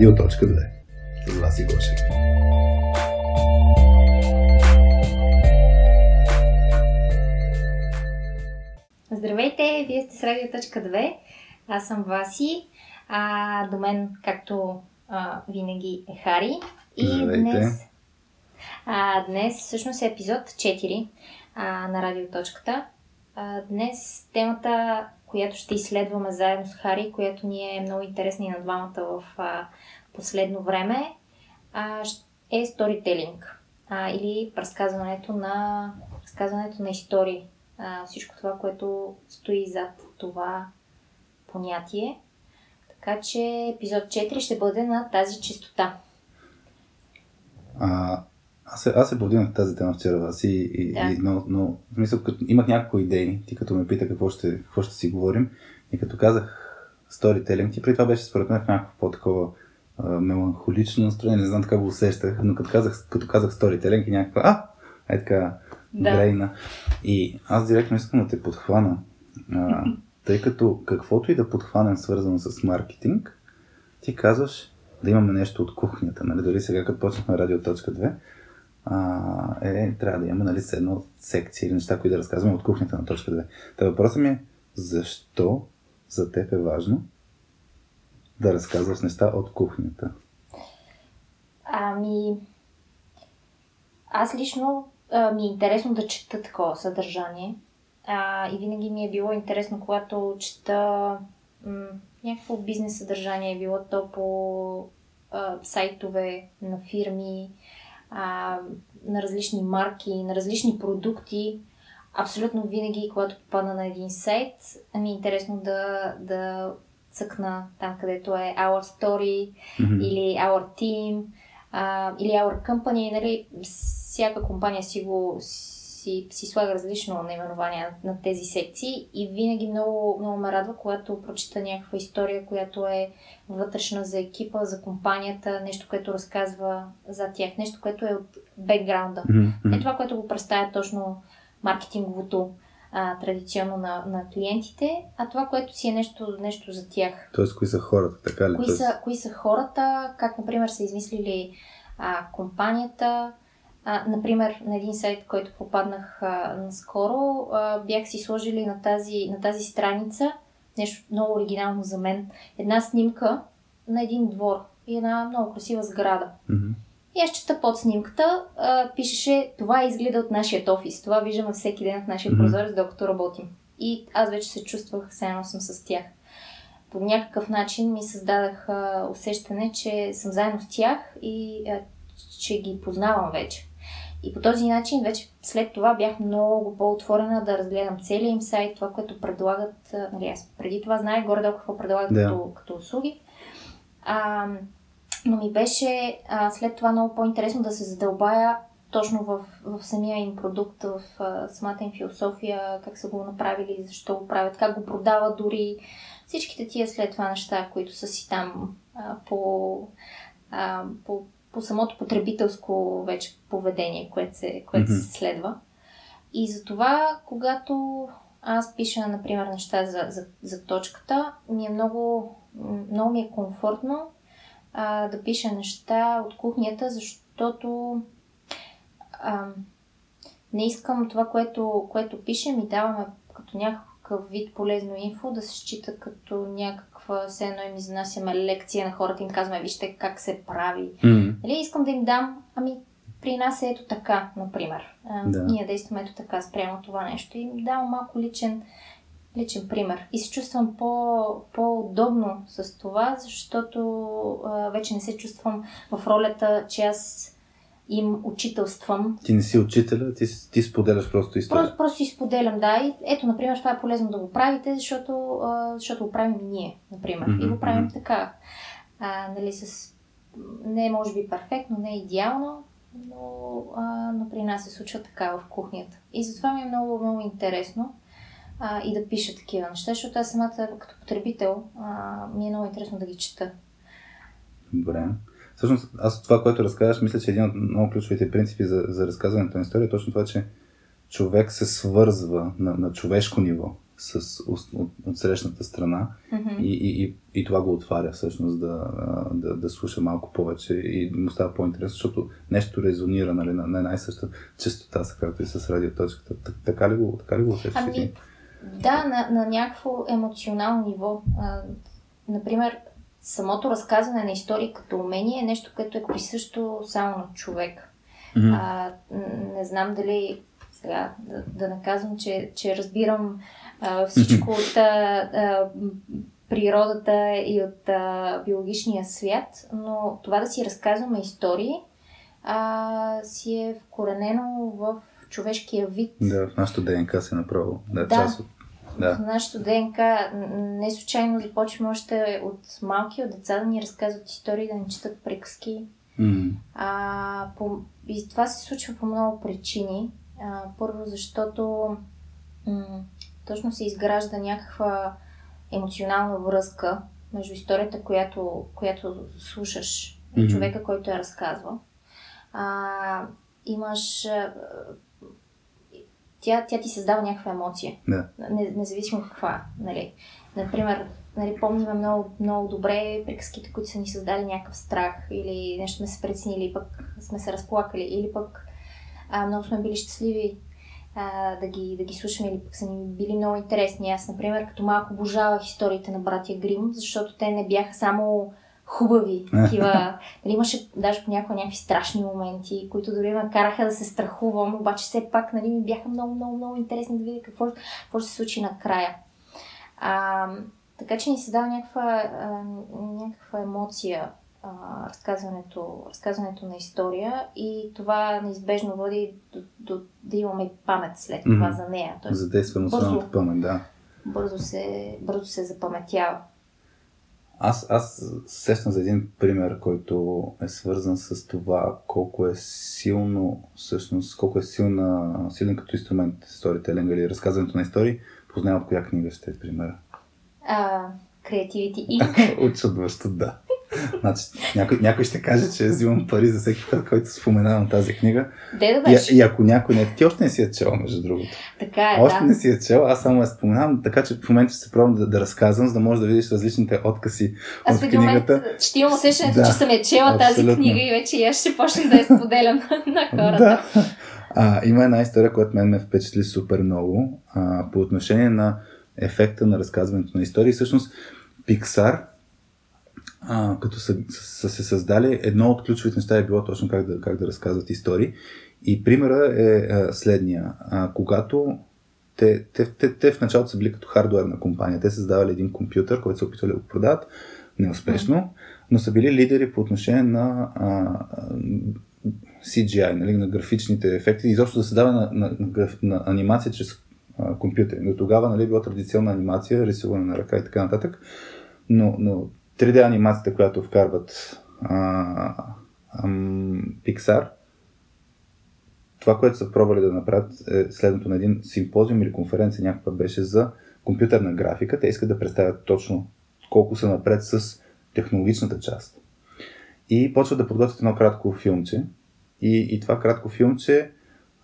Радио.2 с Васи Гошев. Здравейте, вие сте с Радио.2. Аз съм Васи. А, до мен, както а, винаги, е Хари. И Здравейте. днес, а, днес всъщност е епизод 4 а, на Радиоточката. А, днес темата, която ще изследваме заедно с Хари, която ни е много интересна и на двамата в а, последно време, а, е сторителинг а, или разказването на, разказването на истории. А, всичко това, което стои зад това понятие. Така че епизод 4 ще бъде на тази чистота. А, аз, аз се повдигнах тази тема вчера вас и, и, Да. и но, но в смисъл, като, имах няколко идеи, ти като ме пита какво ще, какво ще си говорим и като казах сторителинг, ти при това беше според мен в някакво по-такова меланхолично настроение, не знам така го усещах, но като казах, като казах сторителинг и някаква, а, е така, Да. грейна. И аз директно искам да те подхвана, а, тъй като каквото и да подхванем свързано с маркетинг, ти казваш да имаме нещо от кухнята, нали? Дори сега, като почнахме радио.2, а, е, трябва да имаме, нали, едно секция или неща, които да разказваме от кухнята на точка 2. Та въпросът ми е, защо за теб е важно да разказваш неща от кухнята? Ами, аз лично а, ми е интересно да чета такова съдържание. А, и винаги ми е било интересно, когато чета м- някакво бизнес съдържание, било то по а, сайтове на фирми, а, на различни марки, на различни продукти. Абсолютно винаги, когато попадна на един сайт, ми е интересно да, да цъкна там, където е Our Story, Мгм. или Our Team, а, или Our Company, нали, всяка компания си го си, си слага различно наименование на, на тези секции и винаги много, много ме радва, когато прочита някаква история, която е вътрешна за екипа, за компанията, нещо, което разказва за тях, нещо, което е от бекграунда. Мгм. Не това, което го представя точно маркетинговото а, традиционно на, на клиентите, а това, което си е нещо, нещо за тях Тоест, кои са хората, така ли? кои Тоест, са, кои са хората, как, например, са измислили а, компанията. А, например, на един сайт, който попаднах а, наскоро, а, бях си сложили на тази, на тази страница нещо много оригинално за мен. Една снимка на един двор и една много красива сграда. Мгм. И аз чета под снимката, а, пишеше това изгледа от нашия офис. Това виждаме всеки ден в нашия прозорец, докато работим. И аз вече се чувствах, все едно съм с тях. По някакъв начин ми създадах а, усещане, че съм заедно с тях и а, че ги познавам вече. И по този начин вече след това бях много по-отворена да разгледам целият им сайт, това, което предлагат. Нали, аз преди това знаех горе-долу какво предлагат Да. като, като услуги. А, но ми беше а, след това много по-интересно да се задълбая точно в, в самия им продукт, в а, самата им философия, как са го направили, защо го правят, как го продават дори. Всичките тия след това неща, които са си там а, по, а, по, по самото потребителско вече поведение, което се, което Мгм. се следва. И затова, когато аз пиша, например, неща за, за, за точката, ми е много, много ми е комфортно а, да пиша неща от кухнята, защото а, не искам това, което, което пише, ми даваме като някакъв вид полезно инфо, да се счита като някаква, все едно им изнасяме лекция на хората, им казваме, вижте как се прави. Мгм. Нали, искам да им дам, ами при нас е ето така, например. Да. Ние действаме ето така спрямо това нещо и давам малко личен, личен пример. И се чувствам по, по-удобно с това, защото а, вече не се чувствам в ролята, че аз им учителствам. Ти не си учителя, ти, ти споделяш просто история. Просто, просто си споделям, да. И ето, например, това е полезно да го правите, защото, а, защото го правим и ние, например. И Мгм, го правим така. А, нали, с... Не е, може би, перфектно, не е идеално, но, а, но при нас се случва така в кухнята. И затова ми е много, много интересно а, и да пиша такива неща, защото аз самата като потребител а, ми е много интересно да ги чета. Добре. Всъщност, аз това, което разказваш, мисля, че един от много ключовите принципи за, за разказването на история е точно това, че човек се свързва на, на човешко ниво с, от, от, от срещната страна Мгм. и, и, и, и това го отваря всъщност да, да, да слуша малко повече и му става по-интересно, защото нещо резонира нали, на, на една и съща частота, както и с радиоточката. Так- Така ли го, така ли го усещаш Ами? Да, на, на някакво емоционално ниво. А, например, самото разказване на истории като умение е нещо, което е присъщо само на човек. Мгм. А, не знам дали сега да, да не казвам, че, че разбирам а, всичко от а, природата и от а, биологичния свят, но това да си разказваме истории а, си е вкоренено в човешкия вид. Да, в нашото ДНК се е направо. Да, Да. част от... Да. В нашото ДНК не случайно започваме още от малки, от деца да ни разказват истории, да ни четат приказки. М. А, по, и това се случва по много причини. А, първо, защото м- точно се изгражда някаква емоционална връзка между историята, която, която слушаш и Мгм. човека, който я разказва. А, имаш. Тя, тя ти създава някаква емоция. Да. Не, независимо каква. Нали. Например, нали, помним много, много добре приказките, които са ни създали някакъв страх или нещо сме се преценили, или пък сме се разплакали, или пък а, много сме били щастливи а, да, ги, да ги слушаме, или пък са ни били много интересни. Аз, например, като малко обожавах историите на братя Грим, защото те не бяха само хубави, такива. Нали, имаше даже понякога някакви страшни моменти, които дори ме караха да се страхувам, обаче все пак нали, ми бяха много, много, много интересни да видя какво, какво ще се случи накрая. А, така че ни се дава някаква, а, някаква емоция а, разказването, разказването на история и това неизбежно води до, до, да имаме памет след това Мгм. за нея. Тоест, Задейства емоционалната памет, да. бързо се, бързо се запаметява. Аз, аз сещам за един пример, който е свързан с това колко е силно, всъщност, колко е силна, силен като инструмент сторителинг или разказването на истории. Познавам коя книга ще е примера. А, Creativity Inc. Очудващо, да. Значи, някой, някой ще каже, че взимам пари за всеки път, който споменавам тази книга. Де да И, беше? и ако някой не... Ти още не си я чел, между другото. Така е, Още да. не си я чел, аз само я споменавам, така че в момента ще се пробвам да, да разказвам, за да можеш да видиш различните откъси Аз от един момент книгата. ще имам усещането, Да, че съм я чела тази абсолютно. книга и вече и аз ще почна да я споделям на, хората. Да. А, има една история, която мен ме впечатли супер много а, по отношение на ефекта на разказването на истории. Всъщност, Pixar, а, като са, са се създали, едно от ключовите неща е било точно как да, как да разказват истории. И примера е а, следния. А, когато те, те, те, те в началото са били като хардуерна компания. Те са създавали един компютър, който са опитвали да го продават неуспешно, но са били лидери по отношение на а, CGI, нали, на графичните ефекти, изобщо да създава на, на, на, на анимация чрез а, компютър. До тогава нали, била традиционна анимация, рисуване на ръка и така нататък, но, но 3D анимацията, която вкарват Pixar, това, което са пробвали да направят е следното на един симпозиум или конференция някаква беше за компютърна графика. Те искат да представят точно колко са напред с технологичната част. И почват да подготвят едно кратко филмче. И, и това кратко филмче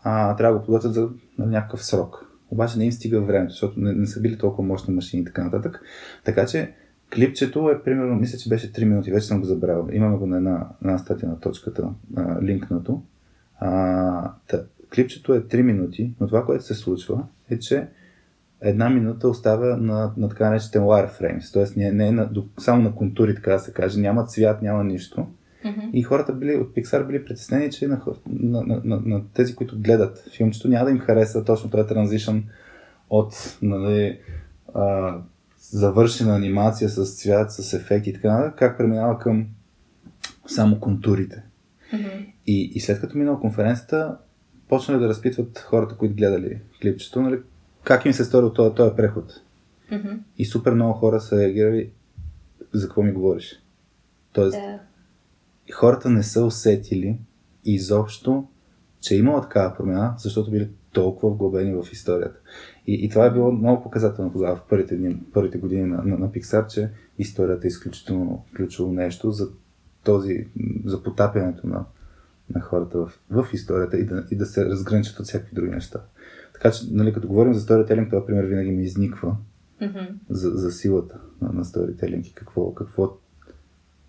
а, трябва да го подготвят за на някакъв срок. Обаче не им стига времето, защото не, не са били толкова мощни машини и така нататък. Така че клипчето е примерно, мисля, че беше 3 минути, вече съм го забравил. Имаме го на една, на една статия на точката, а, линкнато. А, та, клипчето е 3 минути, но това, което се случва е, че една минута оставя на, на така наречените wireframes, т.е. не, не е на, само на контури, така да се каже, няма цвят, няма нищо. И хората били, от Pixar били притеснени, че на, на, на, на, на тези, които гледат филмчето, няма да им хареса точно този транзишън от нали, а, завършена анимация с цвят, с ефекти и така как преминава към само контурите. Мгм. И, и след като минала конференцията, почнали да разпитват хората, които гледали клипчето, нали, как им се сторил този, този преход. Мгм. И супер много хора са реагирали за какво ми говориш. Тоест, и хората не са усетили изобщо, че е имала такава промяна, защото били толкова вглъбени в историята. И, и това е било много показателно тогава, в първите, дни, първите години на, на, на Pixar, че историята е изключително ключово нещо за този, за потапянето на, на хората в, в историята и да, и да се разграничат от всякакви други неща. Така че, нали, като говорим за сторителинг, това пример винаги ми изниква Mm-hmm. за, за силата на, на сторителинг и какво, какво,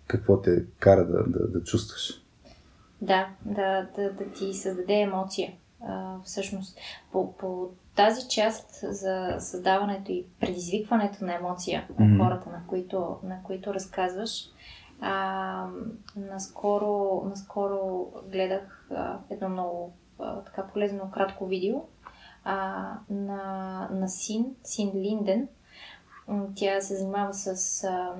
какво те кара да, да, да чувстваш. Да, да, да, да ти създаде емоция. А, всъщност, по, по тази част за създаването и предизвикването на емоция на Мгм. хората, на които, на които разказваш, а, наскоро, наскоро гледах а, едно много а, така полезно кратко видео а, на, на Син, Син Линден. Тя се занимава с а,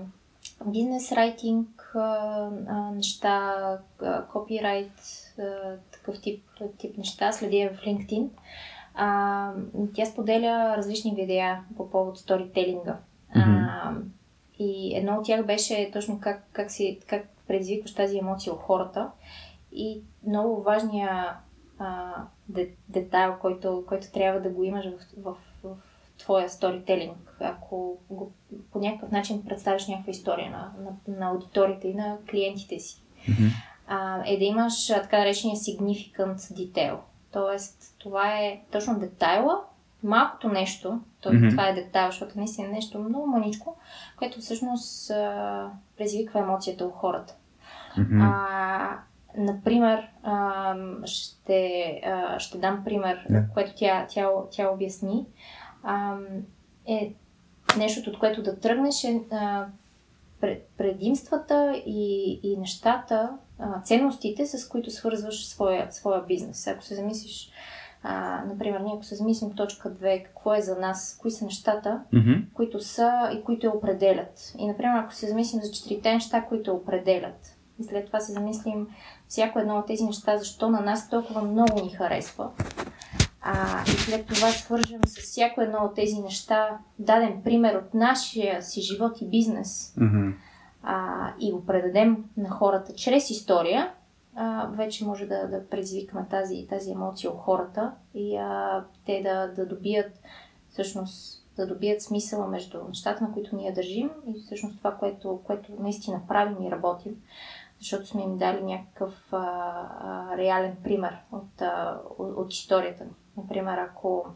бизнес райтинг, а, неща, а, копирайт, а, такъв тип, тип неща. Следи я в LinkedIn. А, тя споделя различни видеа по повод сторителинга. А, и едно от тях беше точно как, как, си, как предизвикваш тази емоция у хората. И много важния а, де, детайл, който, който трябва да го имаш в, в, в твоя сторителинг. Ако го, по някакъв начин представиш някаква история на, на, на аудиторията и на клиентите си, Мгм. А, е да имаш така наречения significant detail. Тоест, това е точно детайла, малкото нещо, то, Мгм. това е детайл, защото наистина е нещо много маничко, което всъщност а, предизвиква емоцията у хората. Мгм. А, например, а, ще, а, ще дам пример, Да. което тя, тя, тя обясни. А, е нещото, от което да тръгнеш е а, пред- предимствата и, и нещата, а, ценностите, с които свързваш своя, своя бизнес. Ако се замислиш, а, например, ние ако се замислим в точка 2, какво е за нас, кои са нещата, Мгм. които са и които я определят. И, например, ако се замислим за четирите неща, които я определят, и след това се замислим всяко едно от тези неща, защо на нас толкова много ни харесва, а, и след това свържем с всяко едно от тези неща даден пример от нашия си живот и бизнес Мгм. А, и го предадем на хората чрез история, а, вече може да, да предизвикаме тази, тази емоция у хората и а, те да, да добият всъщност да добият смисъла между нещата, на които ние държим и всъщност това, което, което наистина правим и работим, защото сме им дали някакъв а, а, реален пример от, а, от, историята ни. Например, ако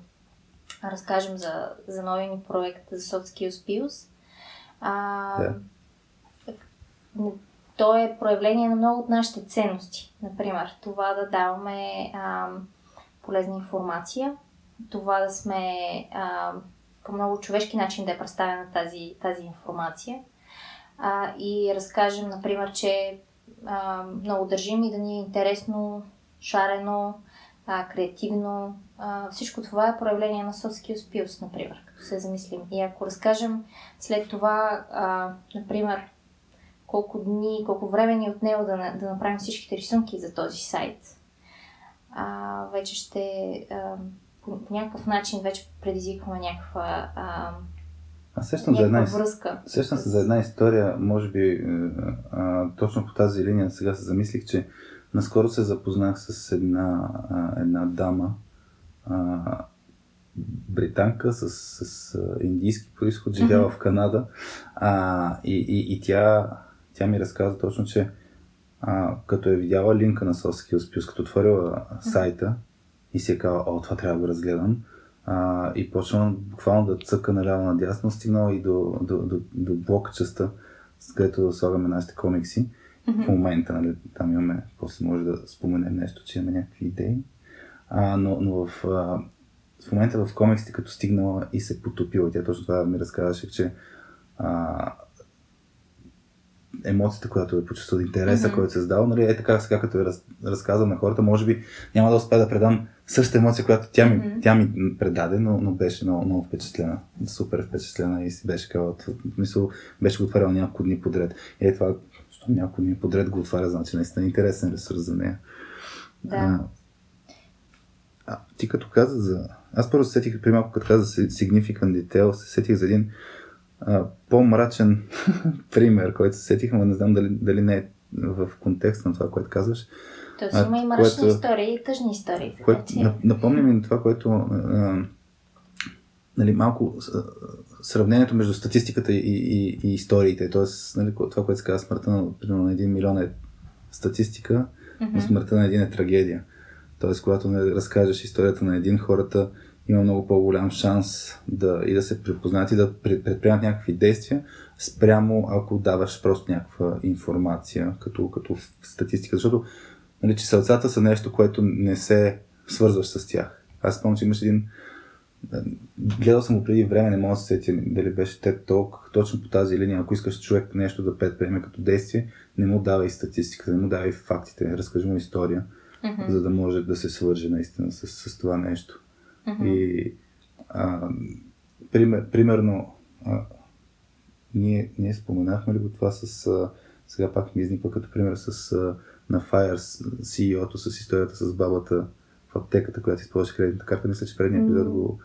разкажем за, за новия ни проект за Soft Skills Pills, а, Да. То е проявление на много от нашите ценности. Например, това да даваме а, полезна информация, това да сме а, по много човешки начин да е представена тази, тази информация а, и разкажем, например, че а, много държим и да ни е интересно, шарено, а, креативно. А, всичко това е проявление на Soft Skills например, като се замислим. И ако разкажем след това, а, например, колко дни, колко време ни е отнело да, на- да направим всичките рисунки за този сайт, а, вече ще а, по, по някакъв начин вече предизвикваме някаква, а, Аз сещам за една, връзка. сещам се за една история, може би е, а, точно по тази линия сега се замислих, че наскоро се запознах с една, а, една дама, а, британка с, с а, индийски происход, живяла в Канада. А, и, и, и тя, тя ми разказа точно, че а, като е видяла линка на Soft Skills Plus, като отворила сайта и си е казала, о, това трябва да го разгледам. А, и почна буквално да цъка наляво надясно, стигнала и до, до, до, до блок частта, с където слагаме нашите комикси. В момента, нали, там имаме, после може да споменем нещо, че имаме някакви идеи. А, но, но в, а, в момента в комиксите, като стигнала и се потопила, тя точно това ми разказваше, че а, емоцията, която е почувствала, интереса, Мгм. който се създал, нали, е така, сега като я раз, разказвам на хората, може би няма да успея да предам същата емоция, която тя ми, Мгм. тя ми предаде, но, но беше много, много впечатлена. Супер впечатлена и си беше казала, в смисъл, беше го отварял няколко дни подред. И е това, що няколко дни подред го отваря, значи наистина е интересен ресурс за нея. Да. А, а, ти като каза за... Аз първо се сетих, при малко като каза за Significant Detail, се сетих за един а, по-мрачен пример, който се сетих, но не знам дали, дали не е в контекст на това, което казваш. Тоест има и мрачни което- истории и тъжни истории. Което напомня ми на това, което а, нали, малко сравнението между статистиката и, и, и историите. Тоест, нали, това, което се казва смъртта на, примерно, на един милион е статистика, но смъртта на един е трагедия. Тоест, когато не разкажеш историята на един, хората има много по-голям шанс да, и да се препознаят и да предприемат някакви действия, спрямо ако даваш просто някаква информация, като, като статистика. Защото нали, чиселцата са нещо, което не се свързваш с тях. Аз спомням, че имаш един Гледал съм го преди време, не мога да се сетя дали беше TED Talk, точно по тази линия. Ако искаш човек нещо да предприеме като действие, не му дава и статистиката, не му дава и фактите, разкажи му история, mm-hmm. за да може да се свърже наистина с, с това нещо. Mm-hmm. И а, пример, примерно, а, ние, ние споменахме ли го това с, а, сега пак ми изниква като пример с а, на Fire CEO-то с историята с бабата в аптеката, която използваше кредитната карта. Мисля, че предния епизод го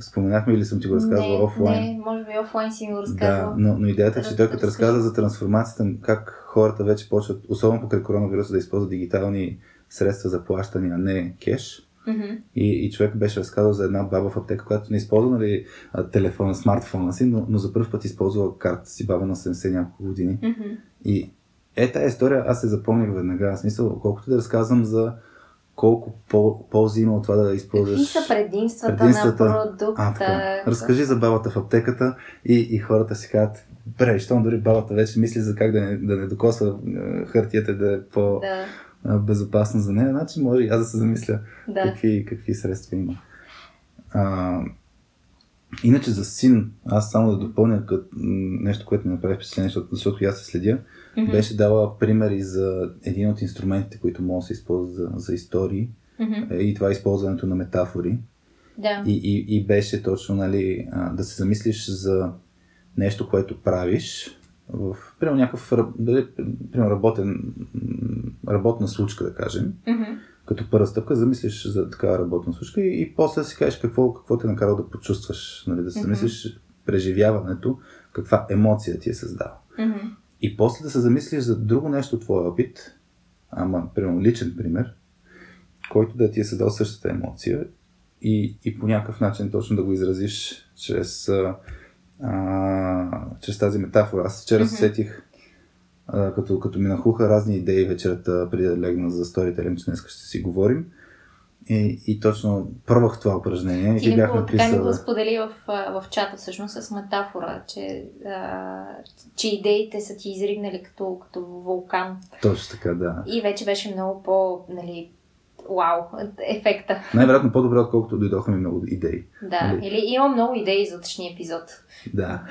споменахме или съм ти го разказвал не, офлайн. Не, може би офлайн си го разказвал. Да, но, но идеята е, че той като разказа за трансформацията, как хората вече почват, особено покрай коронавируса, да използват дигитални средства за плащане, а не кеш. Mm-hmm. И, и човек беше разказал за една баба в аптека, която не използва нали, телефона, смартфона си, но, но за първ път използва карта си баба на 70 няколко години. Mm-hmm. И е тази история аз се запомних веднага. В смисъл, колкото да разказвам за колко ползи има от това да използваш. Какви са предимствата, предимствата... на продукта? А, така. Разкажи за бабата в аптеката и, и хората си казват, бре, щом дори бабата вече мисли за как да не, да не докосва хартията да е по да. Безопасно за нея, значи може и аз да се замисля да. Какви, какви средства има. А, иначе за син, аз само да допълня като нещо, което ми направи впечатление, защото, защото аз се следя mm-hmm. беше дала примери за един от инструментите, които могат да се използват за, за истории. Mm-hmm. И това е използването на метафори. Да. И, и, и беше точно нали, да се замислиш за нещо, което правиш в примерно някакъв примерно работен, работна случка, да кажем. Mm-hmm. Като първа стъпка, замислиш за такава работна случка и, и после си кажеш какво, какво те е накарало да почувстваш, нали, да се замислиш mm-hmm. преживяването, каква емоция ти е създава. Mm-hmm. И после да се замислиш за друго нещо от твоя опит, ама, примерно, личен пример, който да ти е създал същата емоция и, и по някакъв начин точно да го изразиш чрез, а, чрез тази метафора. Аз вчера mm-hmm. се сетих, а, като, като ми нахуха разни идеи вечерта, преди да легна за сторителен, че днес ще си говорим. И, и точно пробвах това упражнение. Ти и бях го, така ми го сподели в, в чата всъщност с метафора, че, а, че идеите са ти изригнали като, като вулкан. Точно така, да. И вече беше много по, нали, вау, ефекта. Най-вероятно по-добре, отколкото дойдоха ми много идеи. Да, нали? или имам много идеи за утрешния епизод. Да.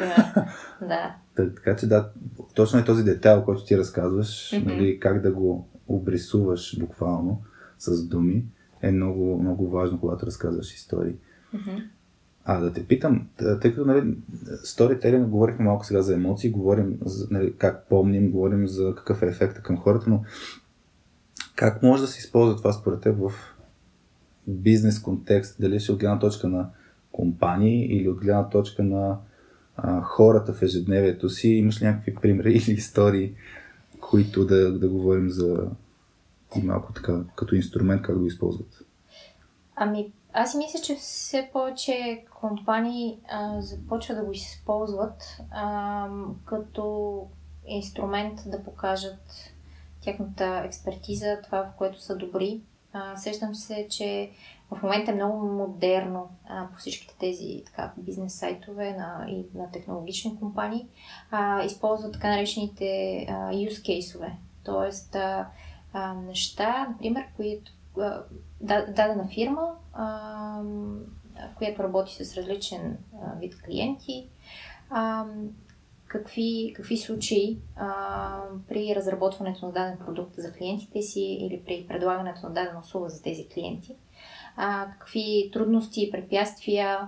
Да. да. така че да, точно е този детайл, който ти разказваш, mm-hmm. нали, как да го обрисуваш буквално с думи е много, много важно, когато разказваш истории. Mm-hmm. А да те питам, тъй като нали, сторителинг, говорихме малко сега за емоции, говорим за, нали, как помним, говорим за какъв е ефекта към хората, но как може да се използва това според теб в бизнес контекст? Дали ще от гледна точка на компании или от гледна точка на а, хората в ежедневието си? Имаш ли някакви примери или истории, които да, да говорим за и малко така, като инструмент, как да го използват? Ами, аз си мисля, че все повече компании започват да го използват а, като инструмент да покажат тяхната експертиза, това в което са добри. А, сещам се, че в момента е много модерно а, по всичките тези така, бизнес сайтове на, и на технологични компании а, използват така наречените а, use case-ове. А, неща, например, които дадена фирма, а, която работи с различен а, вид клиенти, а, какви, какви случаи а, при разработването на даден продукт за клиентите си или при предлагането на дадена услуга за тези клиенти, а, какви трудности и препятствия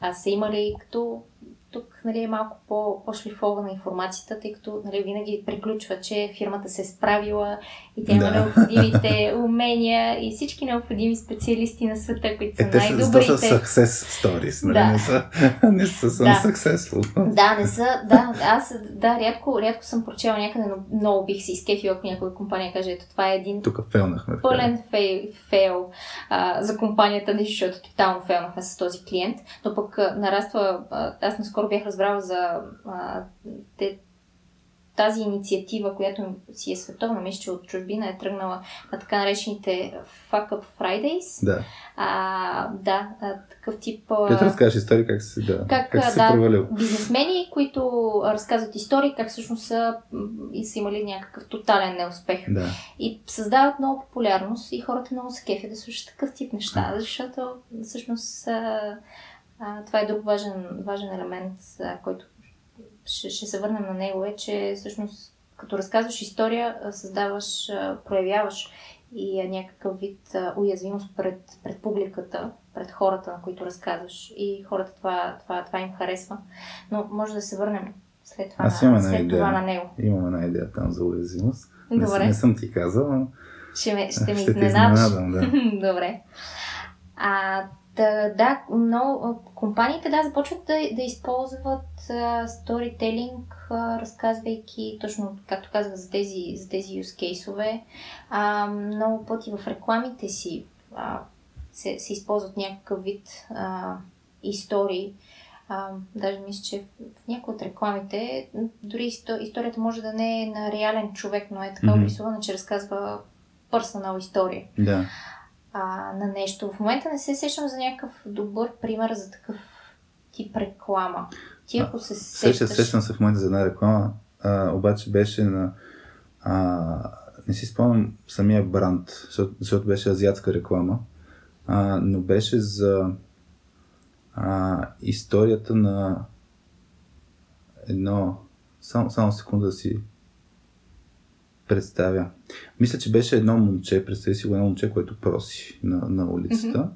а, са имали, като тук нали, е малко по, по-шлифована информацията, тъй като нали, винаги приключва, че фирмата се е справила и тя има да. необходимите умения и всички необходими специалисти на света, които са е, най-добрите. Те са success stories, нали? Да. Не са, не са съм да. successful. Да, не са, да, аз да, рядко, рядко съм прочела някъде, но много бих си изкефила, ако някоя компания каже, ето това е един Тук фейлнахме. Пълен фейл, фейл а, за компанията, не защото тотално фейлнахме с този клиент, но пък нараства, аз наскоро бях разбрала за а, те, тази инициатива, която си е световна, мисля, че от чужбина е тръгнала на така наречените Fuck Up Fridays. Да. А, да, такъв тип... Като разкажеш истории как си, да, как, как си да, провалил. Бизнесмени, които разказват истории, как всъщност са, и са имали някакъв тотален неуспех. Да. И създават много популярност и хората много се кефят да слушат такъв тип неща, защото всъщност а, това е друг важен, важен елемент, а, който ще, ще се върнем на него, е, че всъщност като разказваш история, създаваш, проявяваш и някакъв вид уязвимост пред, пред публиката, пред хората, на които разказваш. И хората това, това, това им харесва. Но може да се върнем след това, Аз на, след идея. това на него. Имам една идея там за уязвимост. Добре. Не, не съм ти казал, но ще, ме, ще ми ще изненадаш. изненадам, да. Добре. А, да, да, много компаниите да започват да, да използват сторителинг, разказвайки точно, както казах, за тези, за тези use. А, много пъти в рекламите си а, се, се използват някакъв вид а, истории. А, даже мисля, че в, някои от рекламите дори историята може да не е на реален човек, но е така mm-hmm. обрисувана, че разказва персонал история. Да а, на нещо. В момента не се сещам за някакъв добър пример за такъв тип реклама. Ти ако се сещаш... Сещам се в момента за една реклама, а, обаче беше на... А, не си спомням самия бранд, защото, защото беше азиатска реклама, а, но беше за а, историята на едно... Само, само секунда да си представя. Мисля, че беше едно момче, представи си го едно момче, което проси на, на улицата, mm-hmm.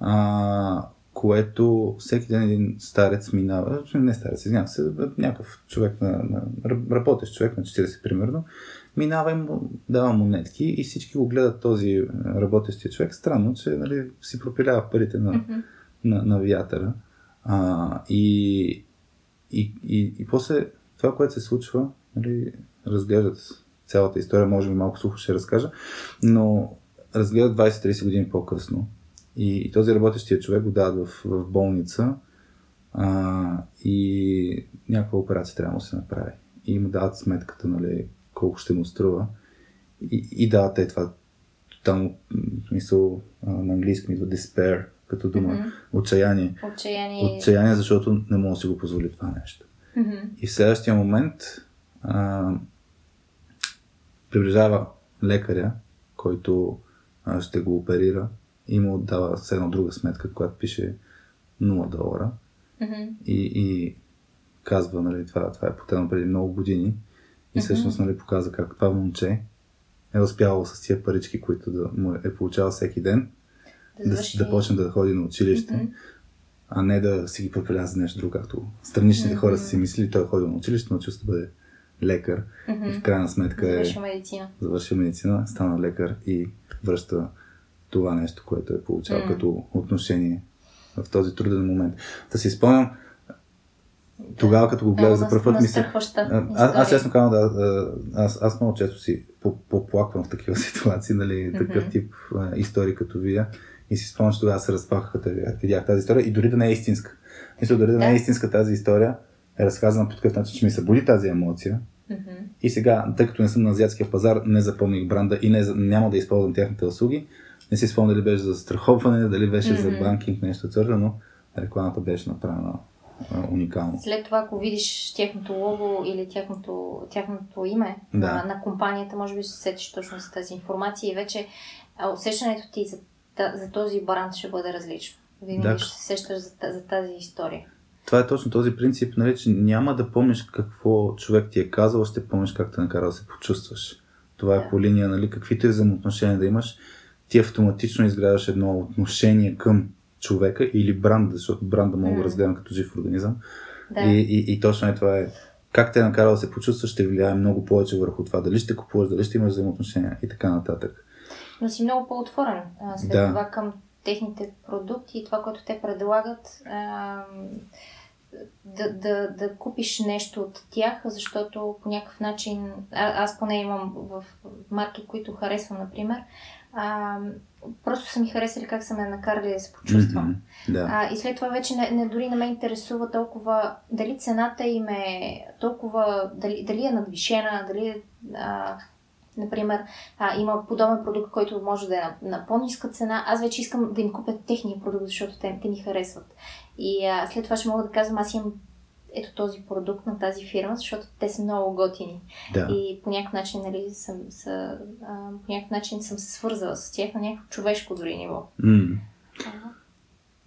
а, което всеки ден един старец минава, не старец, извинявам се, някакъв човек, на, на, работещ човек на 40 примерно, минава и му дава монетки и всички го гледат този работещия човек. Странно, че нали, си пропилява парите на, mm-hmm. на, на вятъра. А, и, и, и, и после това, което се случва, нали, разглеждат цялата история, може би малко сухо ще разкажа, но разгледат 20-30 години по-късно. И, и този работещия човек го дават в, в болница а, и някаква операция трябва да се направи. И му дават сметката, нали, колко ще му струва. И, и дават те това там, мисъл, на английски идва despair, като дума, mm-hmm. отчаяние. отчаяние. Отчаяние, защото не може да си го позволи това нещо. Mm-hmm. И в следващия момент а, приближава лекаря, който а, ще го оперира и му дава с една друга сметка, която пише 0 долара. Mm-hmm. И, и казва, нали, това, това е потено преди много години. И всъщност нали, показва как това момче е успявало с тия парички, които да му е получавал всеки ден, да, да, да почне да ходи на училище, mm-hmm. а не да си ги пропиля за нещо друго, както страничните mm-hmm. хора са си мислили, той е ходил на училище, научил се да бъде лекар mm-hmm. и в крайна сметка е медицина. Завършил медицина, стана лекар и връща това нещо, което е получавал mm-hmm. като отношение в този труден момент. Да си спомням, тогава, като го гледах за първ път, мисля... Аз, аз честно казвам, да, аз, аз много често си поплаквам в такива ситуации, нали, такъв mm-hmm. тип а, истории като вие. И си спомням, че тогава се разпахах, като видях тази история. И дори да не е истинска. Мисля, дори да, да не е истинска тази история, е разказана по такъв начин, че ми събуди тази емоция. Mm-hmm. И сега, тъй като не съм на азиатския пазар, не запомних бранда и не, няма да използвам тяхните услуги. Не си спомня дали беше за страховане, дали беше mm-hmm. за банкинг, нещо от но рекламата беше направена уникално. След това, ако видиш тяхното лого или тяхното, тяхното име да. на, на компанията, може би ще се сетиш точно за тази информация и вече усещането ти за, за този бранд ще бъде различно. Винаги да. ще се сещаш за, за тази история това е точно този принцип, нали, че няма да помниш какво човек ти е казал, ще помниш как те накара да се почувстваш. Това е по линия, нали, каквито и взаимоотношения да имаш, ти автоматично изграждаш едно отношение към човека или бранда, защото бранда мога да разгледам като жив организъм. Да. И, и, и точно е това е. Как те накара да се почувстваш, ще влияе много повече върху това. Дали ще купуваш, дали ще имаш взаимоотношения и така нататък. Но си много по-отворен след да. това към техните продукти и това, което те предлагат. А, да, да, да купиш нещо от тях, защото по някакъв начин, а, аз поне имам в марки, които харесвам, например, А, просто са ми харесали как са ме накарали да се почувствам. Mm-hmm, да. А, и след това вече не, не, дори не ме интересува толкова дали цената им е толкова, дали, дали е надвишена, дали а, например, а, има подобен продукт, който може да е на, на по-ниска цена. Аз вече искам да им купя техния продукт, защото те, те ми харесват. И а, след това ще мога да казвам, аз имам ето този продукт на тази фирма, защото те са много готини. Да. И по някакъв начин, нали, съм, са, а, по някакъв начин съм се свързала с тях на някакво човешко дори ниво. Mm.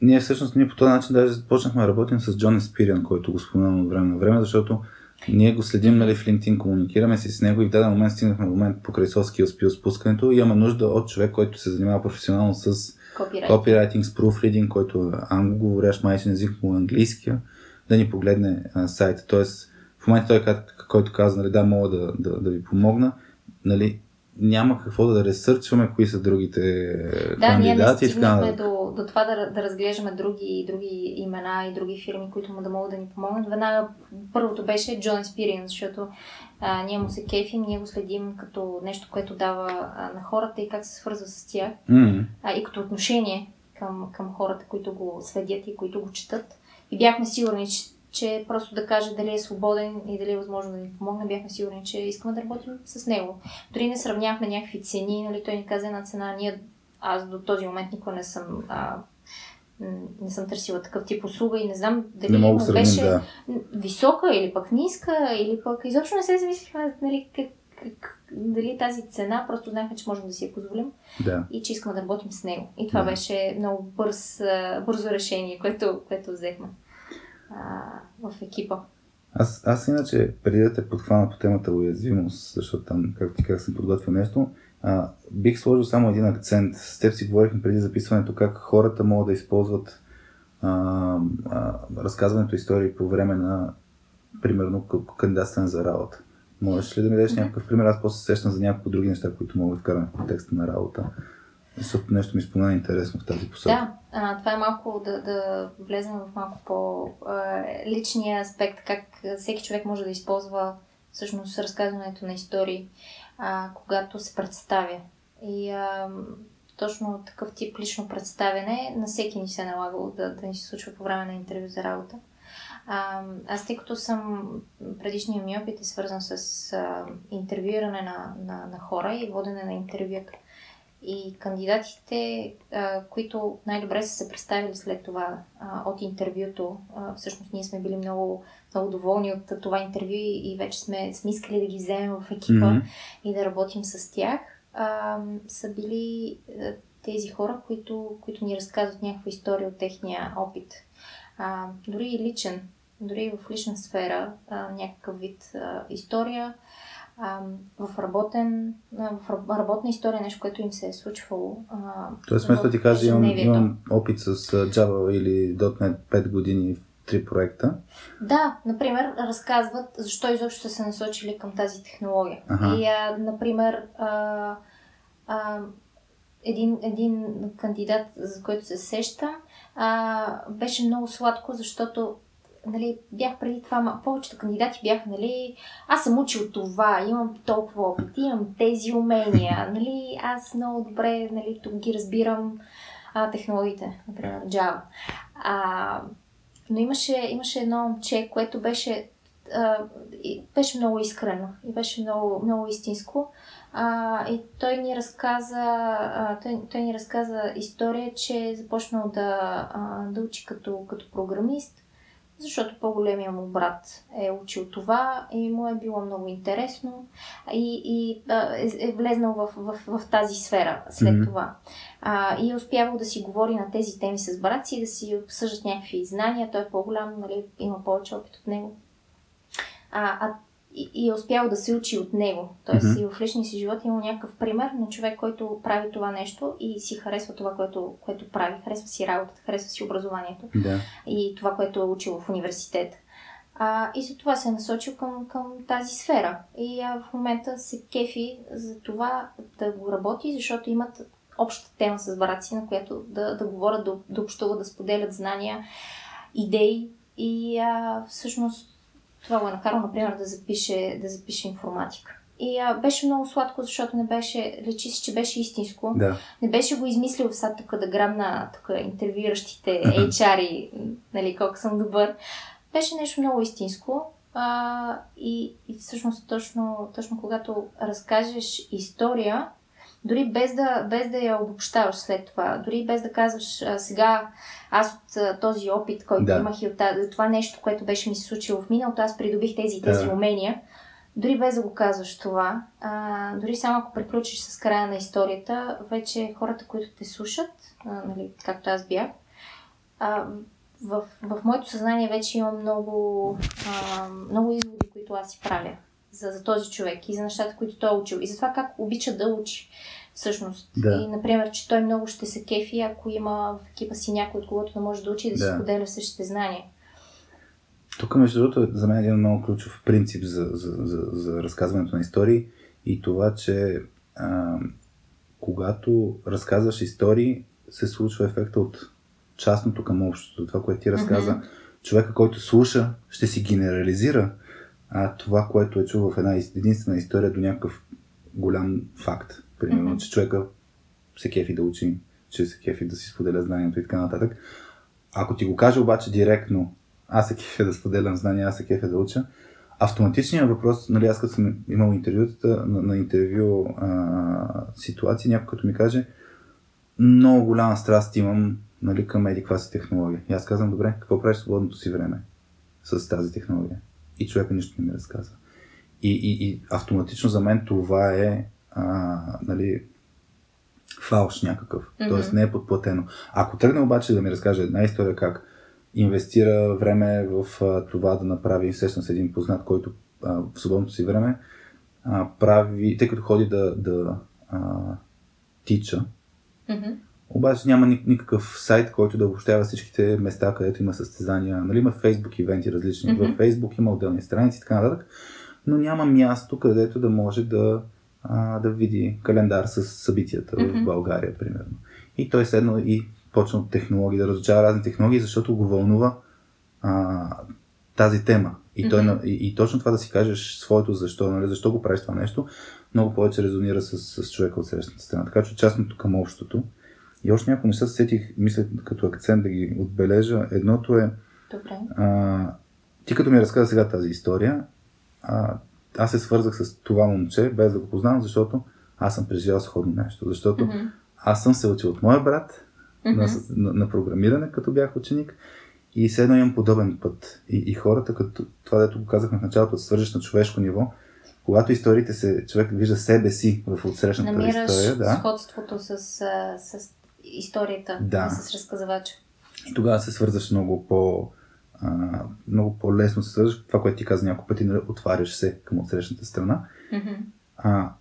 Ние всъщност ние по този начин даже започнахме да работим с Джон Еспириан, който го споменавам от време на време, защото ние го следим нали, в LinkedIn, комуникираме си с него и в даден момент стигнахме до момент покрай соски успи спускането и имаме нужда от човек, който се занимава професионално с копирайтинг, с proofreading, който е англоговорящ майчин език му английския да ни погледне а, сайта. Тоест, в момента той, който каза, нали, да, мога да, да, да ви помогна, нали, няма какво да ресърчваме, кои са другите да, кандидати. Да, ние не стигнахме до, до това да, да разглеждаме други, други имена и други фирми, които му да могат да ни помогнат. Веднага първото беше John Experience, защото а, ние му се кефим, ние го следим като нещо, което дава а, на хората и как се свързва с тях. Mm-hmm. А, и като отношение към, към хората, които го следят и които го четат. И бяхме сигурни, че, че просто да каже дали е свободен и дали е възможно да ни помогне, бяхме сигурни, че искаме да работим с него. Дори не сравняхме някакви цени, нали, той ни каза една цена, ние, аз до този момент никога не съм а, не съм търсила такъв тип услуга и не знам дали не му сравним, беше да. висока или пък ниска, или пък изобщо не се замислихме нали, как, как, дали тази цена, просто знаехме, че можем да си я позволим да. и че искаме да работим с него. И това Да. беше много бърз, бързо решение, което, което взехме а, в екипа. Аз, аз иначе, преди да те подхвана по темата уязвимост, защото там, както ти как съм подготвил нещо, а, бих сложил само един акцент. С теб си говорихме преди записването как хората могат да използват а, а, разказването истории по време на, примерно, кандидатстване за работа. Можеш ли да ми дадеш някакъв пример? Аз после се сещам за няколко други неща, които мога да вкарам в контекста на работа. Защото нещо ми спомена интересно в тази посока. Да, а, това е малко да, да влезем в малко по-личния аспект, как всеки човек може да използва всъщност разказването на истории, а, когато се представя. И а, точно такъв тип лично представяне на всеки ни се е налагало да, да ни се случва по време на интервю за работа. А, аз тъй като съм, предишният ми опит е свързан с а, интервюиране на, на, на хора и водене на интервюта. И кандидатите, а, които най-добре са се представили след това а, от интервюто, а, всъщност ние сме били много, много доволни от това интервю и, и вече сме, сме искали да ги вземем в екипа Мгм. и да работим с тях, а, са били а, тези хора, които, които ни разказват някаква история от техния опит. А, дори и личен, дори и в лична сфера, а, някакъв вид а, история, а, в, работен, а, в раб- работна история, нещо, което им се е случвало. А, Тоест, вместо да ти кажа, имам, имам опит с Java или .NET 5 години в три проекта. Да, например, разказват защо изобщо са се насочили към тази технология. Аха. И, а, например, а, а, един, един кандидат, за който се сещам, а, беше много сладко, защото нали, бях преди това, ма- повечето кандидати бяха, нали, аз съм учил това, имам толкова опит, имам тези умения, нали, аз много добре, нали, тук ги разбирам а, технологиите, например, Java. А, но имаше, имаше едно момче, което беше, а, беше много искрено и беше много, много истинско. А, и той ни разказа, а, той, той ни разказа история, че е започнал да, а, да учи като, като програмист, защото по-големия му брат е учил това и му е било много интересно и, и е, е влезнал в, в, в тази сфера след Мгм. това. А, и е успявал да си говори на тези теми с брат си, да си обсъждат някакви знания. Той е по-голям, нали, има повече опит от него. А, а, и, и е успял да се учи от него. Тоест Мгм. и в личния си живот има някакъв пример на човек, който прави това нещо и си харесва това, което, което прави. Харесва си работата, харесва си образованието Да. и това, което е учил в университет. А, и за това се е насочил към, към тази сфера. И а, в момента се кефи за това да го работи, защото имат обща тема с брат си, на която да, да говорят, да, да общуват, да споделят знания, идеи. И а, всъщност това го е накарало, например, да запише, да запише информатика. И а, беше много сладко, защото не беше, лечи се, че беше истинско. Да. Не беше го измислил в сад тук да грабна тук интервюиращите HR-и, нали, колко съм добър. Беше нещо много истинско. А, и, и всъщност точно, точно когато разкажеш история, дори без да, без да я обобщаваш след това, дори без да казваш а, сега аз от а, този опит, който Да. имах и от това нещо, което беше ми се случило в миналото, аз придобих тези и тези Да. умения, дори без да го казваш това, а, дори само ако приключиш с края на историята, вече хората, които те слушат, а, нали, както аз бях, а, в, в моето съзнание вече има много, а, много изводи, които аз си правя за, за този човек и за нещата, които той е учил. И за това как обича да учи всъщност. Да. И, например, че той много ще се кефи, ако има в екипа си някой, от когото да може да учи и да, Да. си споделя същите знания. Тук, между другото, за мен е един много ключов принцип за, за, за, за разказването на истории и това, че а, когато разказваш истории, се случва ефекта от частното към общото. Това, което ти разказа, Мгм. човека, който слуша, ще си генерализира а, това, което е чул в една единствена история до някакъв голям факт. Примерно, Мгм. че човека се кефи да учи, че се кефи да си споделя знанието и така нататък. Ако ти го каже обаче директно, аз се кефя да споделям знания, аз се кефя да уча, автоматичният въпрос, нали, аз като съм имал интервютата, на, на интервю а, ситуации, някой като ми каже, много голяма страст имам нали, към еди си технология. И аз казвам, добре, какво правиш свободното си време с тази технология? И човека нищо не ми разказва. И, и, и автоматично за мен това е а, нали, фалш някакъв. Мгм. Тоест не е подплатено. Ако тръгне обаче да ми разкаже една история как инвестира време в а, това да направи, сещам се един познат, който а, в свободното си време а, прави, тъй като ходи да, да а, тича, Мгм. Обаче няма ни- никакъв сайт, който да обобщава всичките места, където има състезания. Нали, има Facebook ивенти различни. Мгм. В Facebook има отделни страници и така нататък. Но няма място, където да може да, а, да види календар с събитията Мгм. в България, примерно. И той седна и почна от технологии, да разучава разни технологии, защото го вълнува а, тази тема. И, той, на- и, и точно това да си кажеш своето защо, нали, защо го правиш това нещо, много повече резонира с, с човека от срещната страна. Така че частното към общото. И още някои неща се сетих, мисля, като акцент да ги отбележа. Едното е, Добре. а, ти като ми разказа сега тази история, а, аз се свързах с това момче, без да го познавам, защото аз съм преживял сходно нещо. Защото Мгм. аз съм се учил от моя брат Мгм. на, на, на програмиране, като бях ученик. И все едно имам подобен път. И, и хората, като това, дето го казахме в началото, свържеш на човешко ниво, когато историите се, човек вижда себе си в отсрещната Намираш история, да, сходството с, с историята, Да. с разказвача. и тогава се свързваш много по а, много по-лесно се свързваш. Това, което ти каза няколко пъти, нали, отваряш се към отсрещната страна. Мгм. А,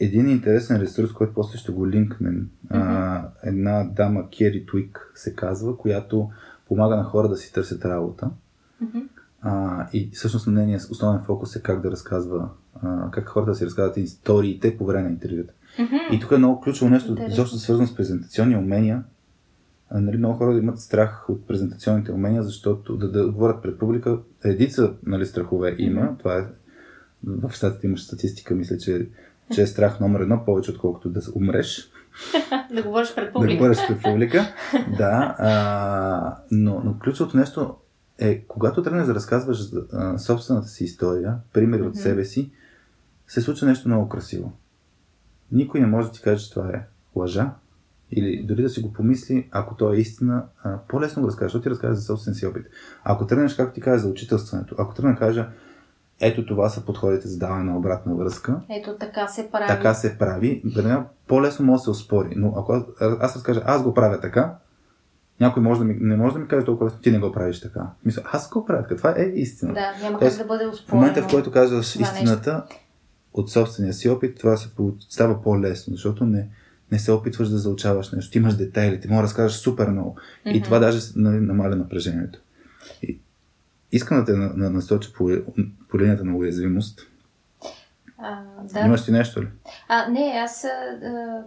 един интересен ресурс, който после ще го линкнем. А, една дама, Кери Туик се казва, която помага на хора да си търсят работа. Мгм. А, и всъщност нейният основен фокус е как да разказва, а, как хората да си разказват историите по време на интервюта. Мгм. И тук е много ключово нещо, защото свързано с презентационни умения. А, нали, много хора имат страх от презентационните умения, защото да, да говорят пред публика, редица нали, страхове има. Мгм. Това е в щатите имаш статистика, мисля, че, че е страх номер едно, повече отколкото да умреш. да говориш пред Да публика. говориш пред публика. да, а, но, но ключовото нещо е, когато тръгнеш да разказваш а, собствената си история, примери от Мгм. себе си, се случва нещо много красиво. Никой не може да ти каже, че това е лъжа. Или дори да си го помисли, ако то е истина, а, по-лесно го разкажеш, защото ти разказваш за собствен си опит. Ако тръгнеш, както ти кажа, за учителстването, ако тръгна кажа, ето това са подходите за даване на обратна връзка, Ето така се прави. така се прави, веднага по-лесно може да се оспори. Но ако аз, аз разкажа, аз го правя така, някой може да ми, не може да ми каже толкова лесно, ти не го правиш така. Мисля, аз го правя така, това е истина. Да, няма Тоест, как да бъде В успорено. момента, в който казваш истината от собствения си опит, това се става по-лесно, защото не, не се опитваш да заучаваш нещо. Ти имаш детайли, ти можеш да разкажеш супер много. И Мгм. това даже нали, намаля напрежението. И, искам да те на, на, насоча по, по линията на уязвимост. А, да. Имаш ти нещо ли? А, не, аз а,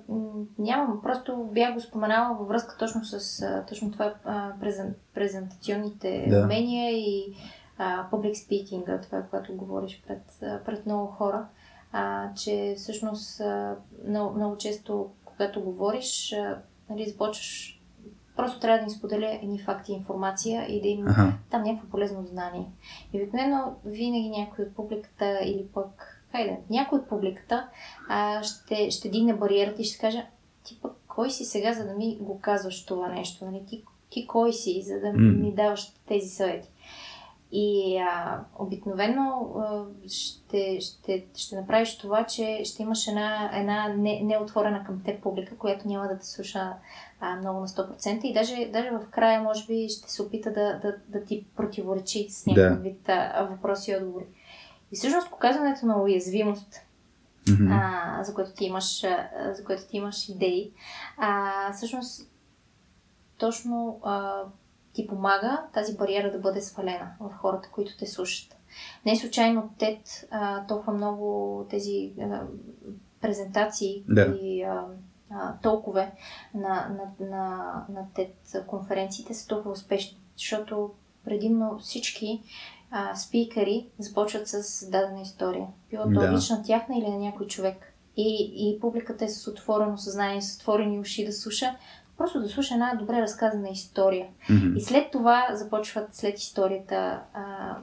нямам. Просто бях го споменала във връзка точно с а, точно това а, презен, презентационните Да. умения и а, public speaking, това, когато говориш пред, пред много хора. А, че всъщност а, много, много често, когато говориш, а, нали, започваш Просто трябва да им споделя едни факти и информация и да им ага. там някакво полезно знание. И обикновено винаги някой от публиката или пък, хайде, някой от публиката а, ще, ще дигне бариерата и ще каже, ти пък кой си сега, за да ми го казваш това нещо? Нали? Ти, ти кой си, за да mm. ми даваш тези съвети? И а, обикновено а, ще, ще, ще направиш това, че ще имаш една, една не, неотворена към теб публика, която няма да те слуша а, много на 100%. И даже, даже в края, може би, ще се опита да, да, да ти противоречи с някакъв да. вид а, въпроси и отговори. И всъщност показването на уязвимост, mm-hmm. а, за, което ти имаш, а, за което ти имаш идеи, а, всъщност точно а, ти помага тази бариера да бъде свалена в хората, които те слушат. Не случайно ТЕД толкова много тези а, презентации да. и а, а, толкове на, на, на, на TED конференциите са толкова успешни, защото предимно всички а, спикъри започват с дадена история. Било то да. лична тяхна или на някой човек. И, и публиката е с отворено съзнание, с отворени уши да слуша, просто да слуша една добре разказана история. Mm-hmm. И след това започват, след историята, а,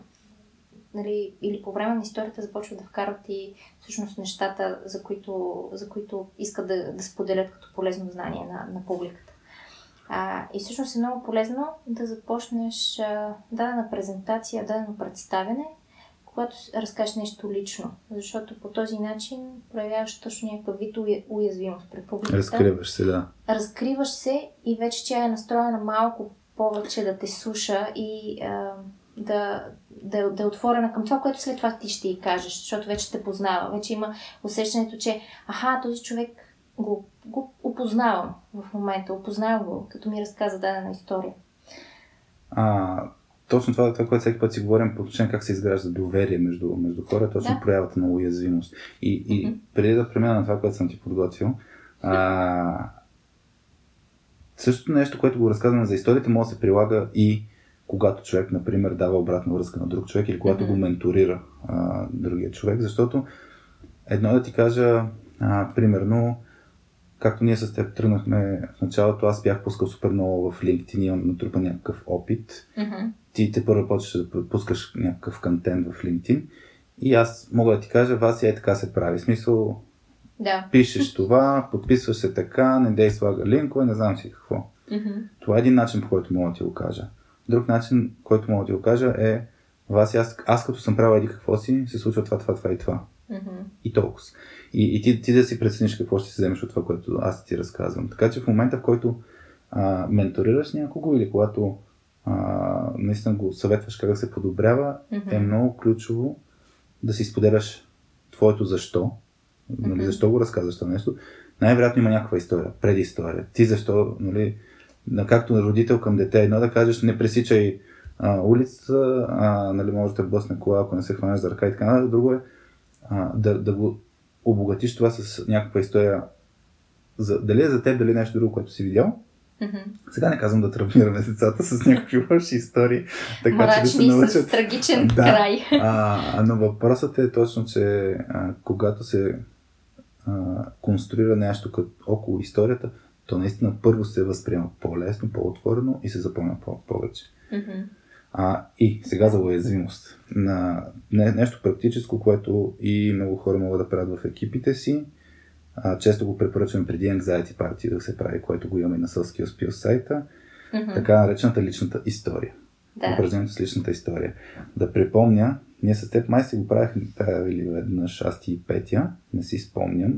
нали, или по време на историята започват да вкарват и всъщност нещата, за които, за които искат да, да споделят като полезно знание на, на публиката. А, и всъщност е много полезно да започнеш а, дадена презентация, дадено представяне, когато разкажеш нещо лично. Защото по този начин проявяваш точно някакъв вид уязвимост пред публиката. Разкриваш се, да. Разкриваш се и вече тя е настроена малко повече да те слуша и а, да, да, да е отворена към това, което след това ти ще й кажеш, защото вече те познава. Вече има усещането, че аха, този човек го, го опознавам в момента, опознавам го, като ми разказа дадена история. А, точно това, това, което всеки път си говорим по отношение как се изгражда доверие между, между хора, точно да. проявата на уязвимост. И, и mm-hmm. преди да премина на това, което съм ти подготвил, а, същото нещо, което го разказваме за историите, може да се прилага и когато човек, например, дава обратна връзка на друг човек или когато mm-hmm. го менторира а, другия човек, защото едно е да ти кажа, а, примерно, както ние с теб тръгнахме в началото, аз бях пускал супер много в LinkedIn, имам натрупа някакъв опит. Mm-hmm. Ти те първо почваш да пускаш някакъв контент в LinkedIn. И аз мога да ти кажа, вас е така се прави. В смисъл, да. пишеш това, подписваш се така, не дей слага линкове, не знам си какво. Mm-hmm. Това е един начин, по който мога да ти го кажа. Друг начин, който мога да ти го кажа е, вас аз, аз като съм правил еди какво си, се случва това, това, това и това. Mm-hmm. И толкова. И, и ти, ти да си прецениш какво ще си вземеш от това, което аз ти разказвам. Така че в момента, в който а, менторираш някого или когато а, наистина го съветваш как да се подобрява, mm-hmm. е много ключово да си споделяш твоето защо. Mm-hmm. Нали, защо го разказваш това нещо. Най-вероятно има някаква история, предистория. Ти защо, нали, както на родител към дете, едно да кажеш, не пресичай а, улицата, а, нали, може да блъсне кола, ако не се хванеш за ръка и така нататък. Друго е а, да, да го обогатиш това с някаква история. За, дали е за теб, дали е нещо друго, което си видял. Mm-hmm. Сега не казвам да травмираме децата с някакви лоши истории, така Мрачни, че да се научат. с трагичен да, край. А, но въпросът е точно, че а, когато се а, конструира нещо като около историята, то наистина първо се възприема по-лесно, по-отворено и се запомня повече. Mm-hmm. А, и сега за уязвимост. На не, нещо практическо, което и много хора могат да правят в екипите си. А, често го препоръчвам преди Anxiety Party да се прави, което го имаме на Селския успил сайта. Mm-hmm. Така наречената личната история. Да. Упражнението с личната история. Да припомня, ние с теб май си го правихме правили веднъж, аз и Петя, не си спомням.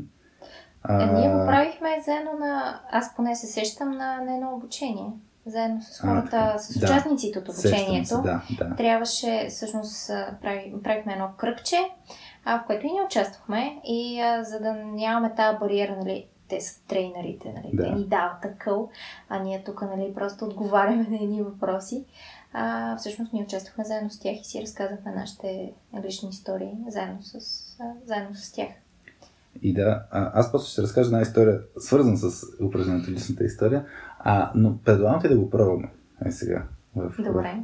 А... Е, ние го правихме заедно на... Аз поне се сещам на, на едно обучение заедно с хората, а, с участниците да, от обучението. Се, да, да. Трябваше, всъщност, прави, правихме едно кръгче, а, в което и ние участвахме и а, за да нямаме тази бариера, нали, те са трейнерите, нали, да. те ни дават такъл, а ние тук, нали, просто отговаряме на едни въпроси. А, всъщност ние участвахме заедно с тях и си разказахме нашите лични истории заедно с, а, заедно с тях. И да, аз после ще разкажа една история, свързана с упражнението личната история, а, но предлагам ти да го пробваме. Е сега. В, Добре.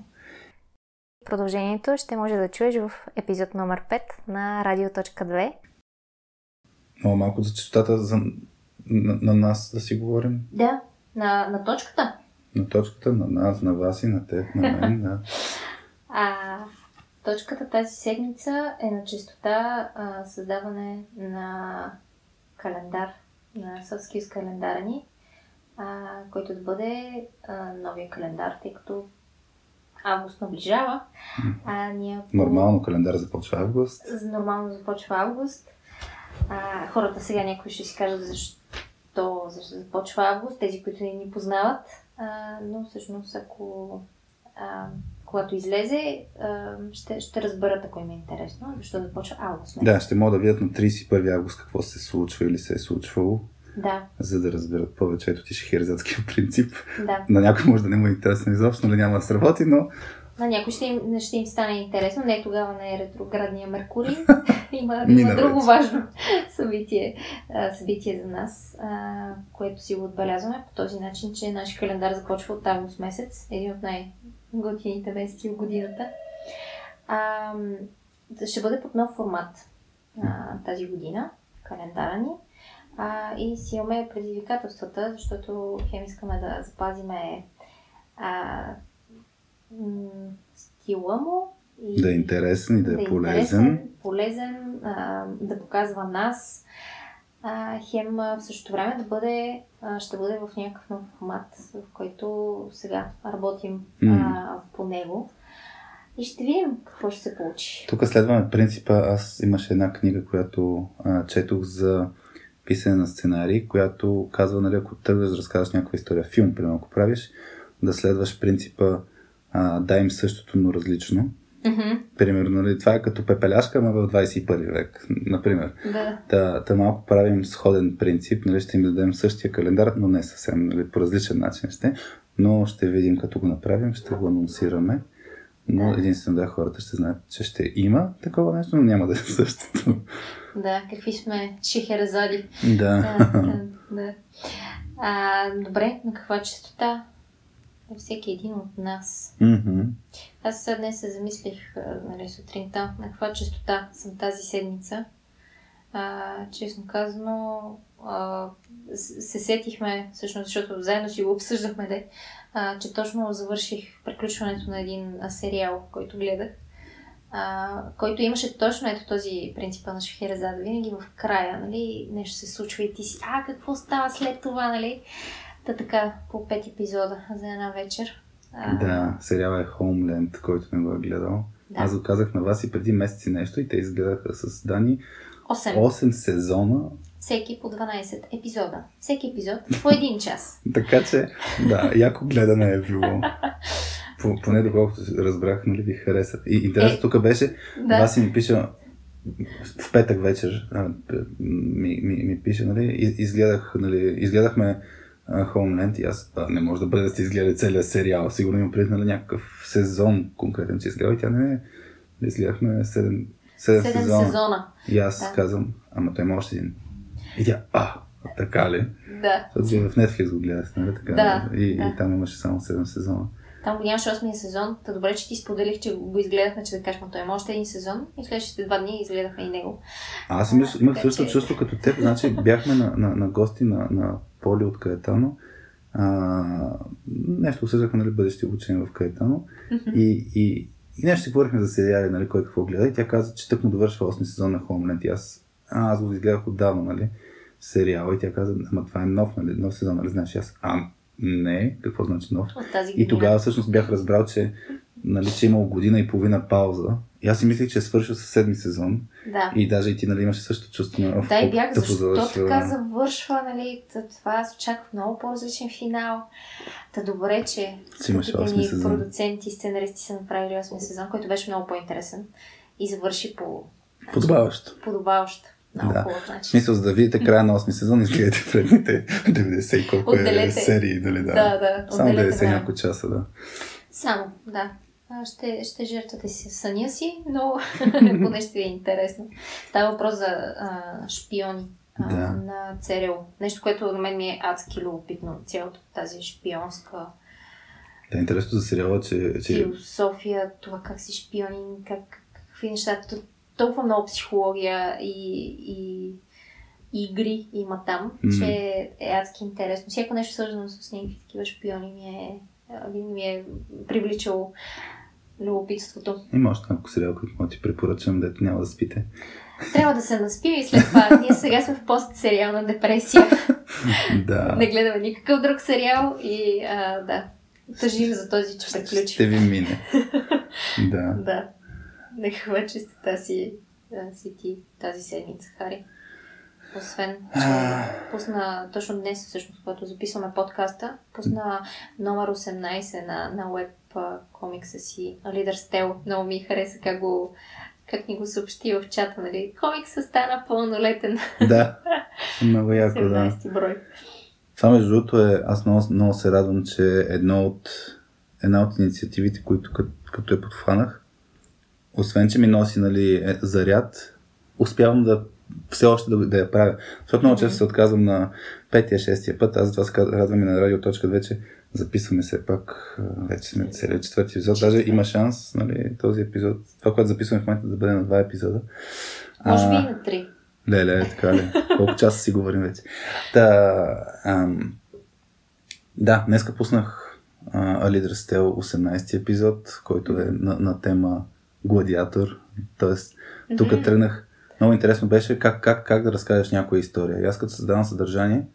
Продължението ще може да чуеш в епизод номер 5 на Радио.2. Мога малко за частотата за, на, на нас да си говорим. Да, на, на точката. На точката, на нас, на вас и на теб, на мен, да. А, точката тази седмица е на чистота а, създаване на календар, на Subskills календара ни, а, който да бъде а, новия календар, тъй като август наближава. А, ние Нормално календар започва август. Нормално започва август. А, хората сега някои ще си кажат защо, защо започва август, тези, които не ни познават. А, но всъщност, ако а, когато излезе, а, ще, ще разберат, ако им е интересно, защо започва август. Да, ще могат да видят на 31 август какво се случва или се е случвало, Да, за да разберат повече. Ето ти шехерезадския принцип. да. На някой може да не му е интересно изобщо, нали няма да сработи, но На някой ще им, ще им стане интересно. Не тогава не е ретроградния Меркурий. има, има друго важно събитие, събитие за нас, което си го отбелязваме по този начин, че нашия календар започва от август месец. Един от най-готините месеци в годината. А, ще бъде под нов формат а, тази година, календара ни. А, и си имаме предизвикателствата, защото хем искаме да запазиме а, м, стила му и да е интересен и да е полезен. интересен, полезен а, да показва нас. А, хем а, в същото време да бъде, а, ще бъде в някакъв нов формат, в който сега работим а, М. по него. И ще видим какво ще се получи. Тук следваме принципа. Аз имаше една книга, която а, четох за писане на сценарий, която казва, нали, ако тръгваш да разказваш някаква история, филм, примерно, ако правиш, да следваш принципа а, дай им същото, но различно. Примерно, нали, това е като пепеляшка, ама в 21 век, например. Да. Та, та малко правим сходен принцип, нали, ще им дадем същия календар, но не съвсем, нали, по различен начин ще, но ще видим като го направим, ще го анонсираме. Но Да. единствено да, хората ще знаят, че ще има такова нещо, но няма да е същото. Да, какви сме шехерезади. Да. Да. А, добре, на каква частота е всеки един от нас? Мгм. Аз днес се замислих нали, сутринта на каква частота съм тази седмица. А, честно казано, а, се сетихме, всъщност, защото заедно си го обсъждахме, де, а, че точно завърших приключването на един сериал, който гледах, а, който имаше точно ето този принципа на Шахерезада. Винаги в края, нали, нещо се случва и ти си, а, какво става след това, нали? Та така, по пет епизода за една вечер. А, Да, сериала е Homeland, който не го е гледал. Да. Аз го казах на вас и преди месеци нещо и те изгледаха с Дани 8. 8 сезона, Всеки по 12 епизода. Всеки епизод по един час. така че да, яко гледане е било. По, поне доколкото разбрах, нали ви хареса. И интересно Е, тук беше, Да. Васи ми пише в петък вечер а, ми, ми, ми пише, нали, из- изгледах, нали, изгледахме Homeland и аз а, не може да бъде да сте изгледали целият сериал. Сигурно има преди нали, някакъв сезон конкретен, че изгледа и тя не е. Изгледахме 7, 7 Седем сезона. сезона. И аз Да. казвам, ама той има още един. И тя, а, така ли? Да. Защото в Netflix го гледахте, нали така? Да, и, да. и там имаше само 7 сезона. Там го нямаше 8 сезон. Та добре, че ти споделих, че го изгледахме, че да кажем, той има още един сезон. И следващите два дни изгледахме и него. А, Аз имах, имах също че- чувство като теб. Значи бяхме на, на, на гости на, на Поли от Каетано. А, нещо обсъждахме, нали, бъдещи обучения в Каетано. И, и, и нещо си говорихме за сериали, нали, кой какво гледа. И тя каза, че тък му довършва 8 сезон на Homeland. И аз, а, аз го изгледах отдавна, нали, сериала. И тя каза, ама това е нов, нали, нов сезон, нали, знаеш. Аз, а, не, какво значи нов? И тогава всъщност бях разбрал, че, нали, че е имал година и половина пауза. И аз си мислех, че е свършил със седми сезон. Да. И даже и ти, нали, имаше също чувство на Да, и бях, защо завършва. така завършва, нали? Това аз очаквах много по-различен финал. Та добре, че ни сезон. продуценти и сценаристи са направили 8 сезон, който беше много по-интересен. И завърши по Подобаващо. подобаващо. Да. хубав В смисъл, за да видите края на 8 сезон, изгледайте предните 90 и колко е Отделете. серии, нали, да. Да, да. Само отделете 90 време. няколко часа, да. Само, да. Ще, ще жертвате си съня си, но поне ще ви е интересно. Става въпрос за а, шпиони а, Да. на ЦРУ. Нещо, което на мен ми е адски любопитно. Цялото тази шпионска Да, интересно за сериала, че, че философия, това как си шпионин, как, какви неща. Толкова много психология и, и игри има там, М. че е адски интересно. Всяко нещо свързано с някакви такива шпиони ми е, ми е привличало любопитството. Има още няколко сериал, които мога ти препоръчам, дето няма да спите. Трябва да се наспим и след това. Ние сега сме в пост-сериална депресия. Да. Не гледаме никакъв друг сериал и а, да, тъжим за този, че приключи. Ще ви мине. Да. Да. Некаква чистота си, да, си ти тази седмица, Хари. Освен, че пусна точно днес, всъщност, когато записваме подкаста, пусна номер 18 на, на веб комикса си Leader Stell. Много ми хареса как го как ни го съобщи в чата, нали? Комиксът стана пълнолетен. Да. Много яко, да. 17 брой. Това между другото е, аз много, много се радвам, че едно от, една от инициативите, които като, като я подхванах, освен, че ми носи нали, е, заряд, успявам да все още да, да я правя. Защото много често се отказвам на петия, шестия път. Аз затова се радвам и на радио.2, че записваме се пак. Вече сме целият четвърти епизод. Даже има шанс нали, този епизод, това, което записваме в момента, да бъде на два епизода. Може би и на 3. Леле, така ли? Колко часа си говорим вече? Та, ам, да, днеска пуснах а, Leader's Tale 18 епизод, който е на, на тема Гладиатор. Тоест, тук Мгм. тръгнах. Много интересно беше как, как, как да разкажеш някоя история. И аз като създавам съдържание,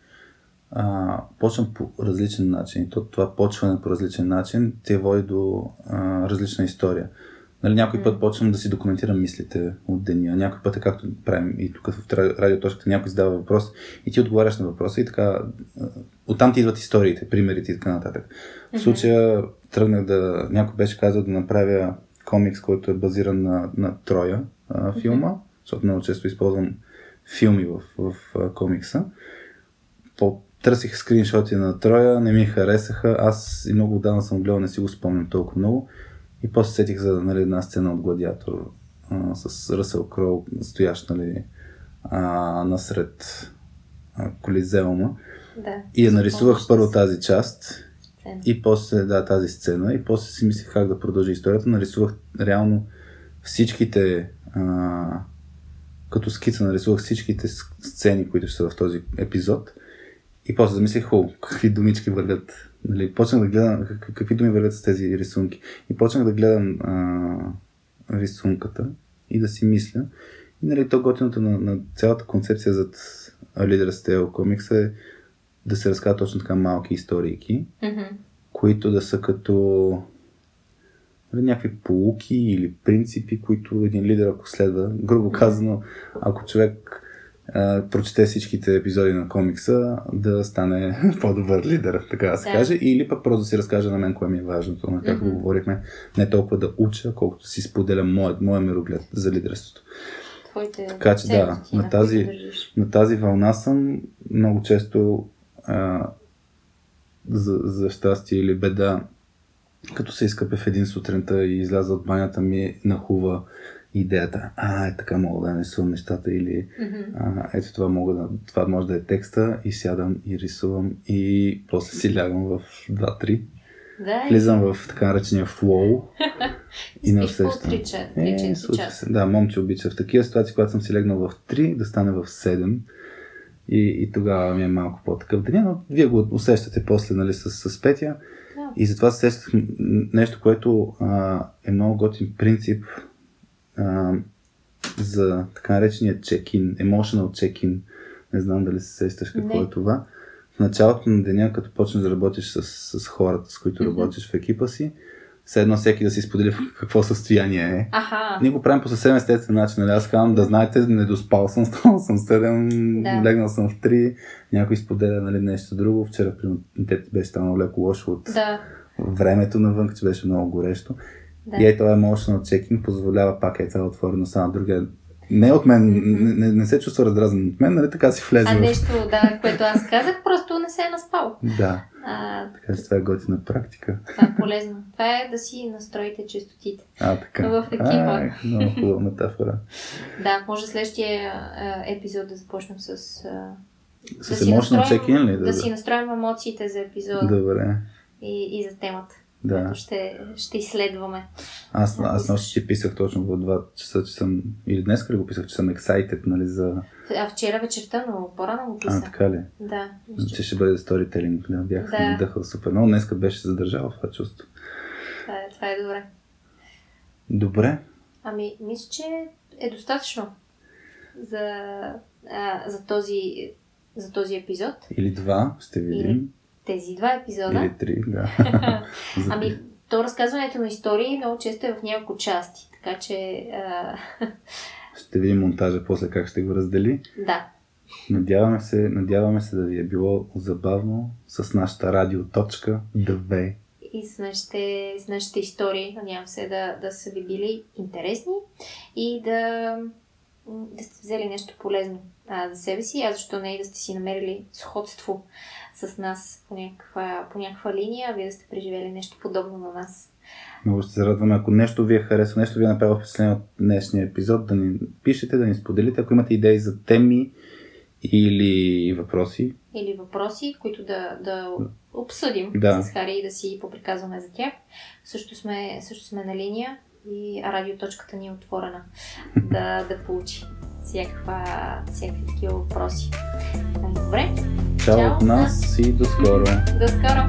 а, почвам по различен начин. То, това почване по различен начин те води до а, различна история. Нали, някой път почвам да си документирам мислите от деня. Някой път е както правим и тук в радиоточката някой задава въпрос и ти отговаряш на въпроса и така оттам ти идват историите, примерите и така нататък. В случая тръгнах да... Някой беше казал да направя комикс, който е базиран на, на Троя а, филма, защото много често използвам филми в, в а, комикса. По, търсих скриншоти на Троя, не ми харесаха. Аз и много отдавна съм гледал, не си го спомням толкова много. И после сетих за нали, една сцена от Гладиатор а, с Ръсел Кроу, стоящ нали, а, насред а, Колизеума. Да. И я нарисувах първо тази част сцена. и после, да, тази сцена. И после си мислех как да продължи историята. Нарисувах реално всичките, а, като скица нарисувах всичките сцени, които са в този епизод. И после замислих, хубаво, какви думички вървят. Нали, почнах да гледам как- какви думи вървят с тези рисунки. И почнах да гледам а, рисунката и да си мисля. И нали, то готиното на, на цялата концепция зад Leader Style комикса е да се разказват точно така малки историйки, Мгм. които да са като нали, някакви полуки или принципи, които един лидер ако следва, грубо казано, ако човек а, прочете всичките епизоди на комикса, да стане по-добър лидер, така да се Да. каже, или пък просто да си разкаже на мен кое ми е важното, на както Мгм. говорихме, не толкова да уча, колкото си споделям моят, моя мироглед за лидерството. Твоите Така че да, на тази-. На тази вълна съм много често а, за, за щастие или беда, като се изкъпя в един сутринта и изляза от банята ми нахува идеята. А, е така мога да нарисувам нещата или а, ето това, мога да, това може да е текста и сядам и рисувам и после си лягам в 2-3. Да, Влизам в така наречения flow и не усещам. 3-4 Е. Да, момче обича в такива ситуации, когато съм си легнал в 3, да стане в 7. И, и тогава ми е малко по-такъв деня, но вие го усещате после нали, с, с Петя. Да. И затова се сещах нещо, което а, е много готин принцип а, за така наречения check-in, emotional check-in. Не знам дали се сещаш какво Не. е това. В началото на деня, като почнеш да работиш с, с хората, с които Мгм. работиш в екипа си, все едно всеки да си сподели в какво състояние е. Аха, Ние го правим по съвсем естествен начин. Нали? Аз казвам да знаете, не доспал съм, станал съм 7, Да. легнал съм в 3, някой споделя нали, нещо друго. Вчера, примерно, теб ти беше станало леко лошо от да, времето навън, че беше много горещо. да. И ей това emotional checking позволява пак е това отвореността на другия. Не от мен, не, не, не се чувства раздразнен от мен, нали така си влезе А в... нещо, да, което аз казах, просто не се е наспал. Да, А, така че това е готина практика. това е полезно. Това е да си настроите честотите. А, така. В екипа. Ай, много хубава метафора. Да, може следващия епизод да започнем с... С да си emotional настроим- check-in ли? Да, си настроим емоциите за епизода Добре. и, и за темата. Да. ще, ще изследваме. Аз, аз нощи ти писах точно в 2 часа, че съм, или днес ли го писах, че съм excited, нали, за... А вчера вечерта, но по-рано го А, писах. така ли? Да. Че ще бъде сторителинг, да, бях Да. надъхал супер много. Днеска беше задържал в това чувство. Това е, това е добре. Добре, Ами, мисля, че е достатъчно за, а, за, този, за този епизод. или два, ще видим. Или Тези два епизода. Или три, да. Ами, то разказването на истории много често е в няколко части. Така че, а, Ще видим монтажа после как ще го раздели. да. Надяваме се, надяваме се да ви е било забавно с нашата радиоточка 2. И с нашите, с нашите истории, надявам се да, да са ви били интересни и да, да сте взели нещо полезно а, за себе си, а защо не и да сте си намерили сходство с нас по някаква, по някаква линия, вие да сте преживели нещо подобно на нас. Много ще се радваме, ако нещо ви е харесало, нещо ви е направило впечатление от днешния епизод, да ни пишете, да ни споделите. Ако имате идеи за теми или въпроси, Или въпроси, които да, да обсъдим Да. с Хари и да си поприказваме за тях. Също сме, също сме на линия и радиоточката ни е отворена да, да получи всякаква, всякакви такива въпроси. Добре, чао Чао от нас и до скоро! до скоро!